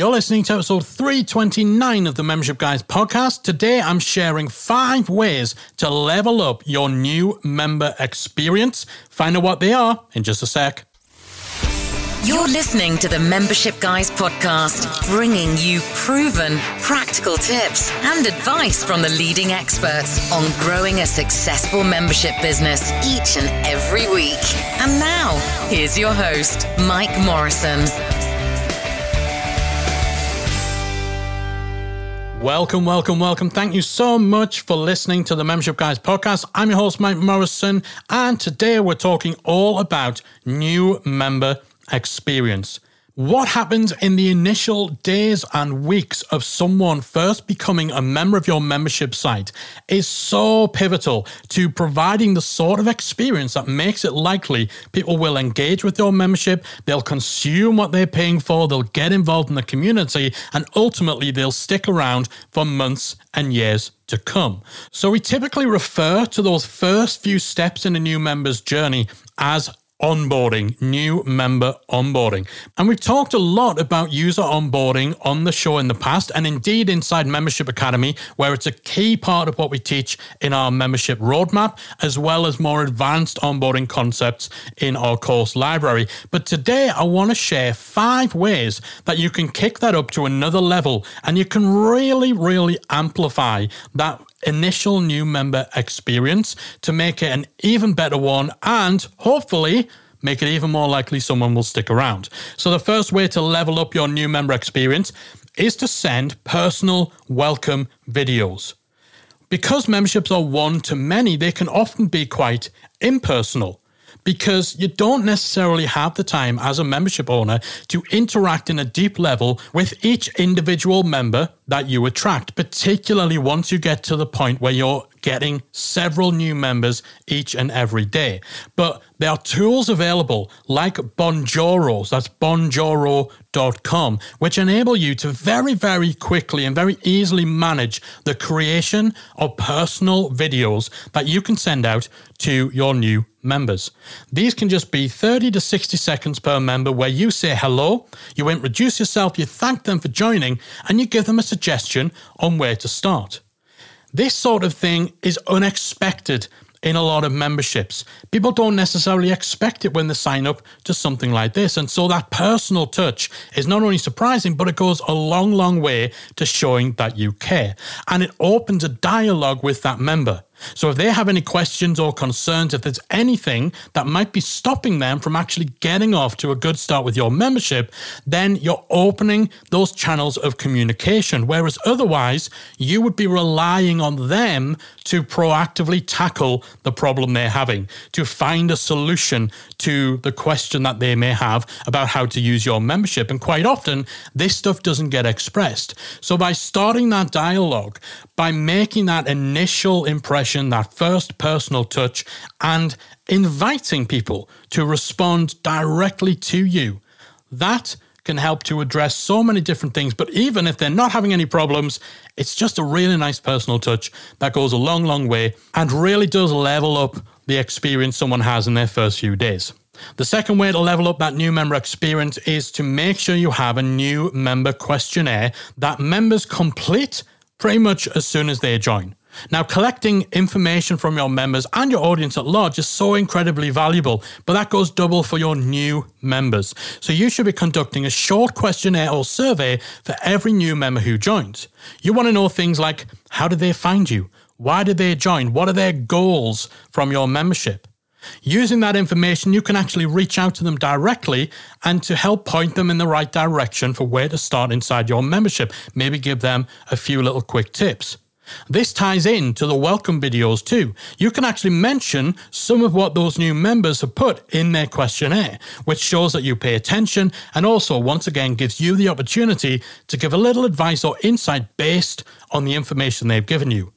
You're listening to episode 329 of the Membership Guys podcast. Today I'm sharing five ways to level up your new member experience. Find out what they are in just a sec. You're listening to the Membership Guys podcast, bringing you proven, practical tips and advice from the leading experts on growing a successful membership business each and every week. And now, here's your host, Mike Morrison. Welcome, welcome, welcome. Thank you so much for listening to the Membership Guys podcast. I'm your host, Mike Morrison, and today we're talking all about new member experience. What happens in the initial days and weeks of someone first becoming a member of your membership site is so pivotal to providing the sort of experience that makes it likely people will engage with your membership, they'll consume what they're paying for, they'll get involved in the community, and ultimately they'll stick around for months and years to come. So we typically refer to those first few steps in a new member's journey as onboarding, new member onboarding. And we've talked a lot about user onboarding on the show in the past, and indeed inside Membership Academy, where it's a key part of what we teach in our membership roadmap, as well as more advanced onboarding concepts in our course library. But today, I want to share five ways that you can kick that up to another level and you can really, really amplify that initial new member experience to make it an even better one and hopefully make it even more likely someone will stick around. So, the first way to level up your new member experience is to send personal welcome videos. Because memberships are one to many, they can often be quite impersonal because you don't necessarily have the time as a membership owner to interact in a deep level with each individual member that you attract, particularly once you get to the point where you're getting several new members each and every day. But there are tools available like Bonjoro, that's bonjoro.com, which enable you to very, very quickly and very easily manage the creation of personal videos that you can send out to your new members. These can just be 30 to 60 seconds per member where you say hello, you introduce yourself, you thank them for joining, and you give them a suggestion on where to start. This sort of thing is unexpected in a lot of memberships. People don't necessarily expect it when they sign up to something like this. And so that personal touch is not only surprising, but it goes a long, long way to showing that you care. And it opens a dialogue with that member. So if they have any questions or concerns, if there's anything that might be stopping them from actually getting off to a good start with your membership, then you're opening those channels of communication. Whereas otherwise, you would be relying on them to proactively tackle the problem they're having, to find a solution to the question that they may have about how to use your membership. And quite often, this stuff doesn't get expressed. So by starting that dialogue, by making that initial impression, that first personal touch, and inviting people to respond directly to you, that can help to address so many different things. But even if they're not having any problems, it's just a really nice personal touch that goes a long, long way and really does level up the experience someone has in their first few days. The second way to level up that new member experience is to make sure you have a new member questionnaire that members complete pretty much as soon as they join. Now, collecting information from your members and your audience at large is so incredibly valuable, but that goes double for your new members. So, you should be conducting a short questionnaire or survey for every new member who joins. You want to know things like how did they find you? Why did they join? What are their goals from your membership? Using that information, you can actually reach out to them directly and to help point them in the right direction for where to start inside your membership. Maybe give them a few little quick tips. This ties in to the welcome videos too. You can actually mention some of what those new members have put in their questionnaire, which shows that you pay attention and also, once again, gives you the opportunity to give a little advice or insight based on the information they've given you.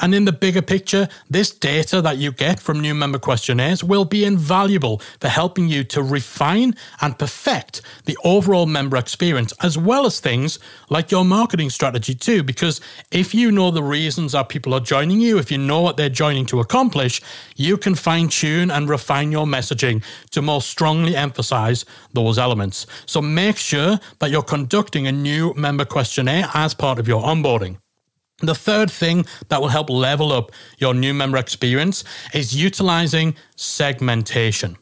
And in the bigger picture, this data that you get from new member questionnaires will be invaluable for helping you to refine and perfect the overall member experience, as well as things like your marketing strategy, too. Because if you know the reasons that people are joining you, if you know what they're joining to accomplish, you can fine tune and refine your messaging to more strongly emphasize those elements. So make sure that you're conducting a new member questionnaire as part of your onboarding. The third thing that will help level up your new member experience is utilizing segmentation.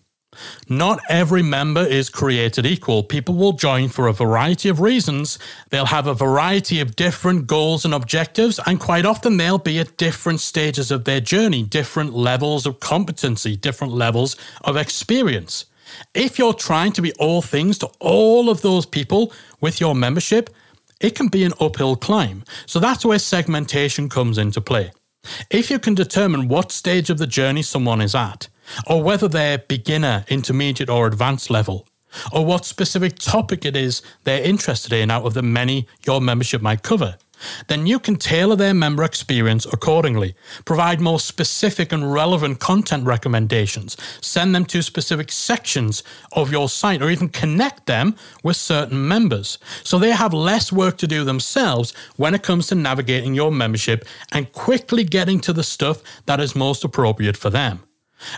Not every member is created equal. People will join for a variety of reasons. They'll have a variety of different goals and objectives, and quite often they'll be at different stages of their journey, different levels of competency, different levels of experience. If you're trying to be all things to all of those people with your membership, it can be an uphill climb. So that's where segmentation comes into play. If you can determine what stage of the journey someone is at, or whether they're beginner, intermediate, or advanced level, or what specific topic it is they're interested in out of the many your membership might cover, then you can tailor their member experience accordingly, provide more specific and relevant content recommendations, send them to specific sections of your site, or even connect them with certain members. So they have less work to do themselves when it comes to navigating your membership and quickly getting to the stuff that is most appropriate for them.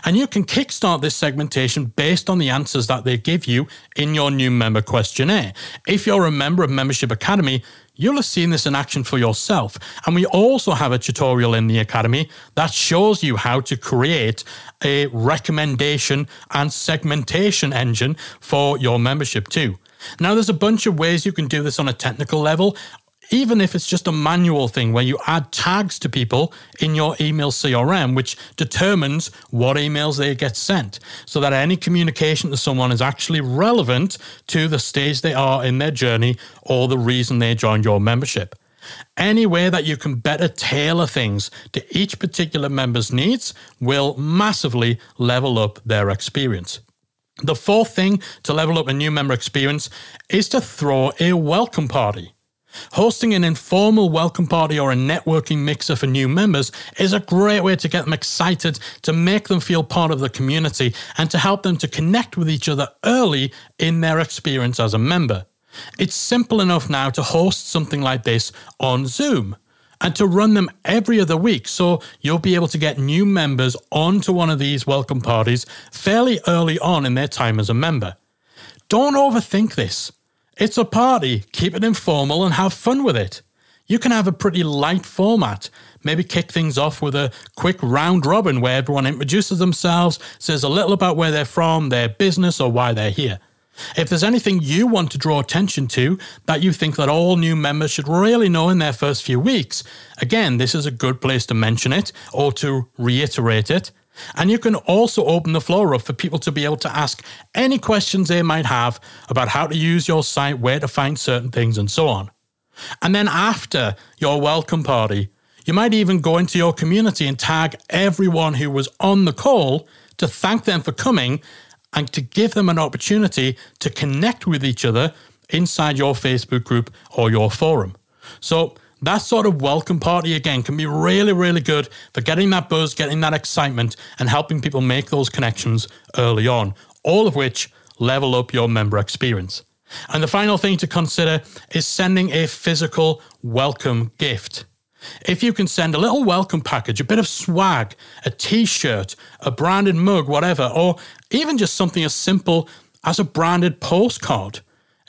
And you can kickstart this segmentation based on the answers that they give you in your new member questionnaire. If you're a member of Membership Academy, You'll have seen this in action for yourself. And we also have a tutorial in the Academy that shows you how to create a recommendation and segmentation engine for your membership too. Now, there's a bunch of ways you can do this on a technical level even if it's just a manual thing where you add tags to people in your email CRM, which determines what emails they get sent, so that any communication to someone is actually relevant to the stage they are in their journey or the reason they joined your membership. Any way that you can better tailor things to each particular member's needs will massively level up their experience. The fourth thing to level up a new member experience is to throw a welcome party. Hosting an informal welcome party or a networking mixer for new members is a great way to get them excited, to make them feel part of the community, and to help them to connect with each other early in their experience as a member. It's simple enough now to host something like this on Zoom and to run them every other week so you'll be able to get new members onto one of these welcome parties fairly early on in their time as a member. Don't overthink this. It's a party. Keep it informal and have fun with it. You can have a pretty light format. Maybe kick things off with a quick round robin where everyone introduces themselves, says a little about where they're from, their business, or why they're here. If there's anything you want to draw attention to that you think that all new members should really know in their first few weeks, again, this is a good place to mention it or to reiterate it. And you can also open the floor up for people to be able to ask any questions they might have about how to use your site, where to find certain things, and so on. And then after your welcome party, you might even go into your community and tag everyone who was on the call to thank them for coming and to give them an opportunity to connect with each other inside your Facebook group or your forum. So that sort of welcome party again can be really, really good for getting that buzz, getting that excitement, and helping people make those connections early on, all of which level up your member experience. And the final thing to consider is sending a physical welcome gift. If you can send a little welcome package, a bit of swag, a t shirt, a branded mug, whatever, or even just something as simple as a branded postcard,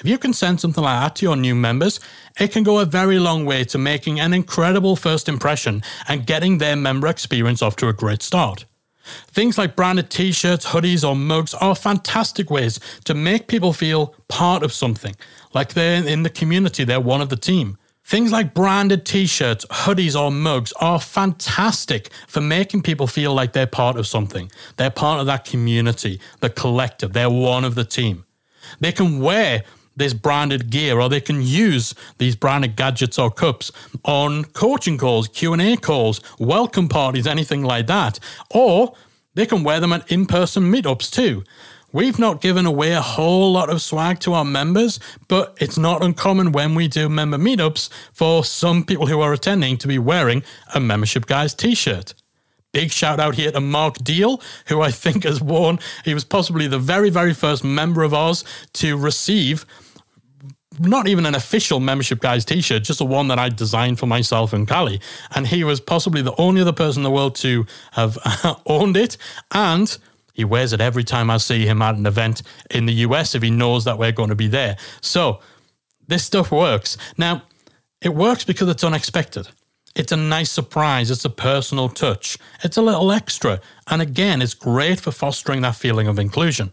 if you can send something like that to your new members, it can go a very long way to making an incredible first impression and getting their member experience off to a great start. Things like branded t shirts, hoodies, or mugs are fantastic ways to make people feel part of something, like they're in the community, they're one of the team. Things like branded t shirts, hoodies, or mugs are fantastic for making people feel like they're part of something. They're part of that community, the collective, they're one of the team. They can wear this branded gear or they can use these branded gadgets or cups on coaching calls q&a calls welcome parties anything like that or they can wear them at in-person meetups too We've not given away a whole lot of swag to our members, but it's not uncommon when we do member meetups for some people who are attending to be wearing a Membership Guys t shirt. Big shout out here to Mark Deal, who I think has worn, he was possibly the very, very first member of ours to receive not even an official membership guys t-shirt just the one that i designed for myself and Callie. and he was possibly the only other person in the world to have owned it. And he wears it every time i see him at an event in the us if he knows that we're going to be there. So this stuff works. Now it works because it's unexpected it's a nice surprise. It's a personal touch. It's a little extra. And again it's great for fostering that feeling of inclusion.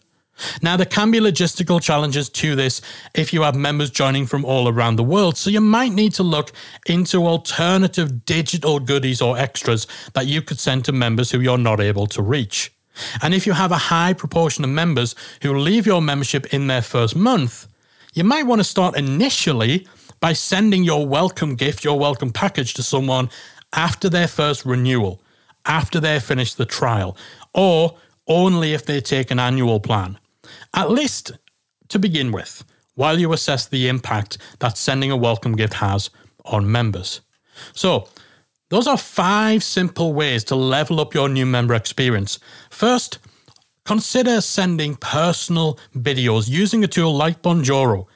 Now, there can be logistical challenges to this if you have members joining from all around the world, so you might need to look into alternative digital goodies or extras that you could send to members who you're not able to reach. And if you have a high proportion of members who leave your membership in their first month, you might want to start initially by sending your welcome gift, your welcome package to someone after their first renewal, after they've finished the trial, or only if they take an annual plan at least to begin with, while you assess the impact that sending a welcome gift has on members. So, those are five simple ways to level up your new member experience. First, consider sending personal videos using a tool like Bonjoro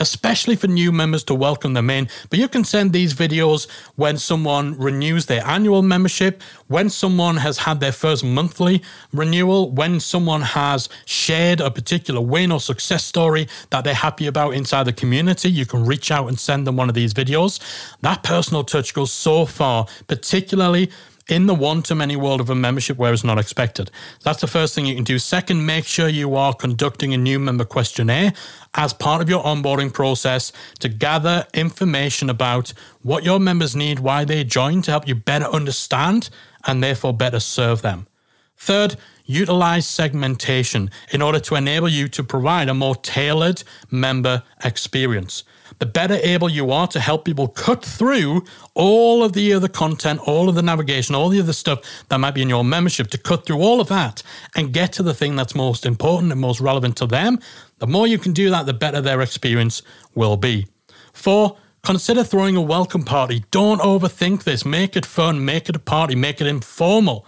especially for new members to welcome them in. But you can send these videos when someone renews their annual membership, when someone has had their first monthly renewal, when someone has shared a particular win or success story that they're happy about inside the community. You can reach out and send them one of these videos. That personal touch goes so far, particularly in the one to many world of a membership where it's not expected. That's the first thing you can do. Second, make sure you are conducting a new member questionnaire as part of your onboarding process to gather information about what your members need, why they join to help you better understand and therefore better serve them. Third, utilize segmentation in order to enable you to provide a more tailored member experience the better able you are to help people cut through all of the other content, all of the navigation, all the other stuff that might be in your membership, to cut through all of that and get to the thing that's most important and most relevant to them. The more you can do that, the better their experience will be. Four, consider throwing a welcome party. Don't overthink this. Make it fun, make it a party, make it informal.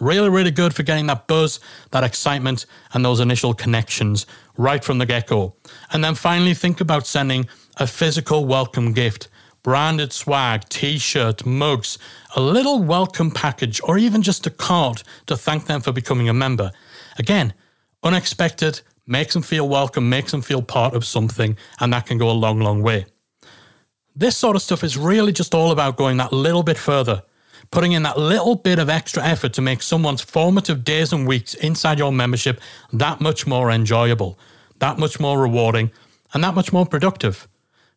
Really, really good for getting that buzz, that excitement, and those initial connections right from the get go. And then finally, think about sending a physical welcome gift, branded swag, t shirt, mugs, a little welcome package, or even just a card to thank them for becoming a member. Again, unexpected, makes them feel welcome, makes them feel part of something, and that can go a long, long way. This sort of stuff is really just all about going that little bit further, putting in that little bit of extra effort to make someone's formative days and weeks inside your membership that much more enjoyable, that much more rewarding, and that much more productive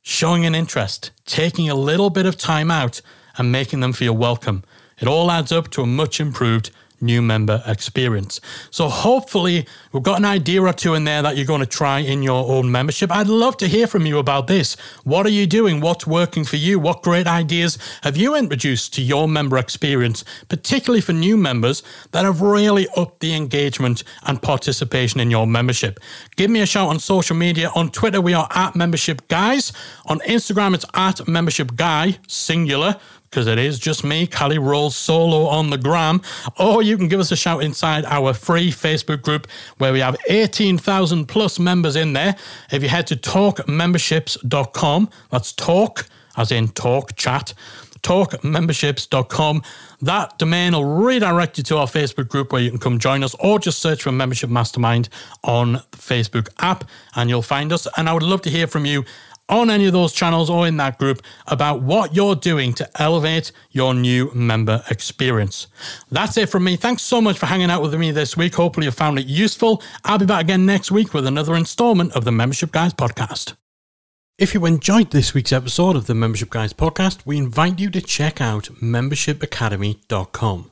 showing an interest, taking a little bit of time out, and making them feel welcome. It all adds up to a much improved new member experience. So hopefully we've got an idea or two in there that you're going to try in your own membership. I'd love to hear from you about this. What are you doing? What's working for you? What great ideas have you introduced to your member experience, particularly for new members that have really upped the engagement and participation in your membership? Give me a shout on social media. On Twitter, we are at membership guys. On Instagram, it's at membership guy, singular because it is just me, Callie Willows, solo on the gram. Or you can give us a shout inside our free Facebook group where we have 18,000 plus members in there. If you head to talkmemberships.com, that's talk, as in talk, chat, talkmemberships.com. That domain will redirect you to our Facebook group where you can come join us or just search for Membership Mastermind on the Facebook app and you'll find us. And I would love to hear from you on any of those channels or in that group about what you're doing to elevate your new member experience. That's it from me. Thanks so much for hanging out with me this week. Hopefully, you found it useful. I'll be back again next week with another installment of the Membership Guys podcast. If you enjoyed this week's episode of the Membership Guys podcast, we invite you to check out membershipacademy.com.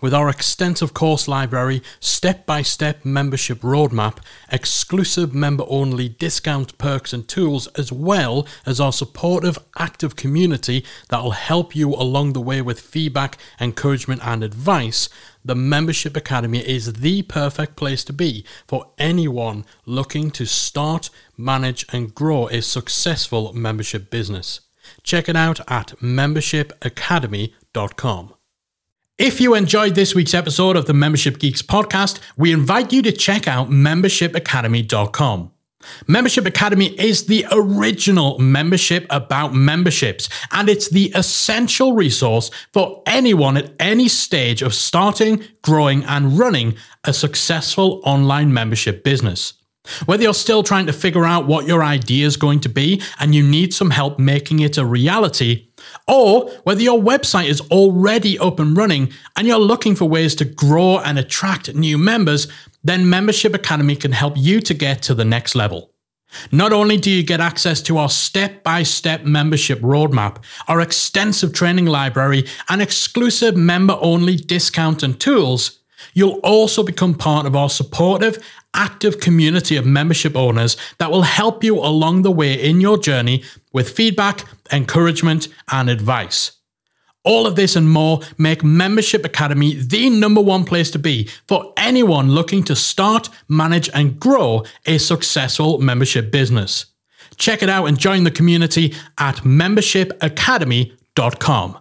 With our extensive course library, step by step membership roadmap, exclusive member only discount perks and tools, as well as our supportive, active community that will help you along the way with feedback, encouragement, and advice, the Membership Academy is the perfect place to be for anyone looking to start, manage, and grow a successful membership business. Check it out at membershipacademy.com. If you enjoyed this week's episode of the Membership Geeks podcast, we invite you to check out membershipacademy.com. Membership Academy is the original membership about memberships, and it's the essential resource for anyone at any stage of starting, growing, and running a successful online membership business. Whether you're still trying to figure out what your idea is going to be and you need some help making it a reality, or whether your website is already up and running and you're looking for ways to grow and attract new members, then Membership Academy can help you to get to the next level. Not only do you get access to our step by step membership roadmap, our extensive training library, and exclusive member only discount and tools, you'll also become part of our supportive active community of membership owners that will help you along the way in your journey with feedback, encouragement, and advice. All of this and more make Membership Academy the number one place to be for anyone looking to start, manage, and grow a successful membership business. Check it out and join the community at membershipacademy.com.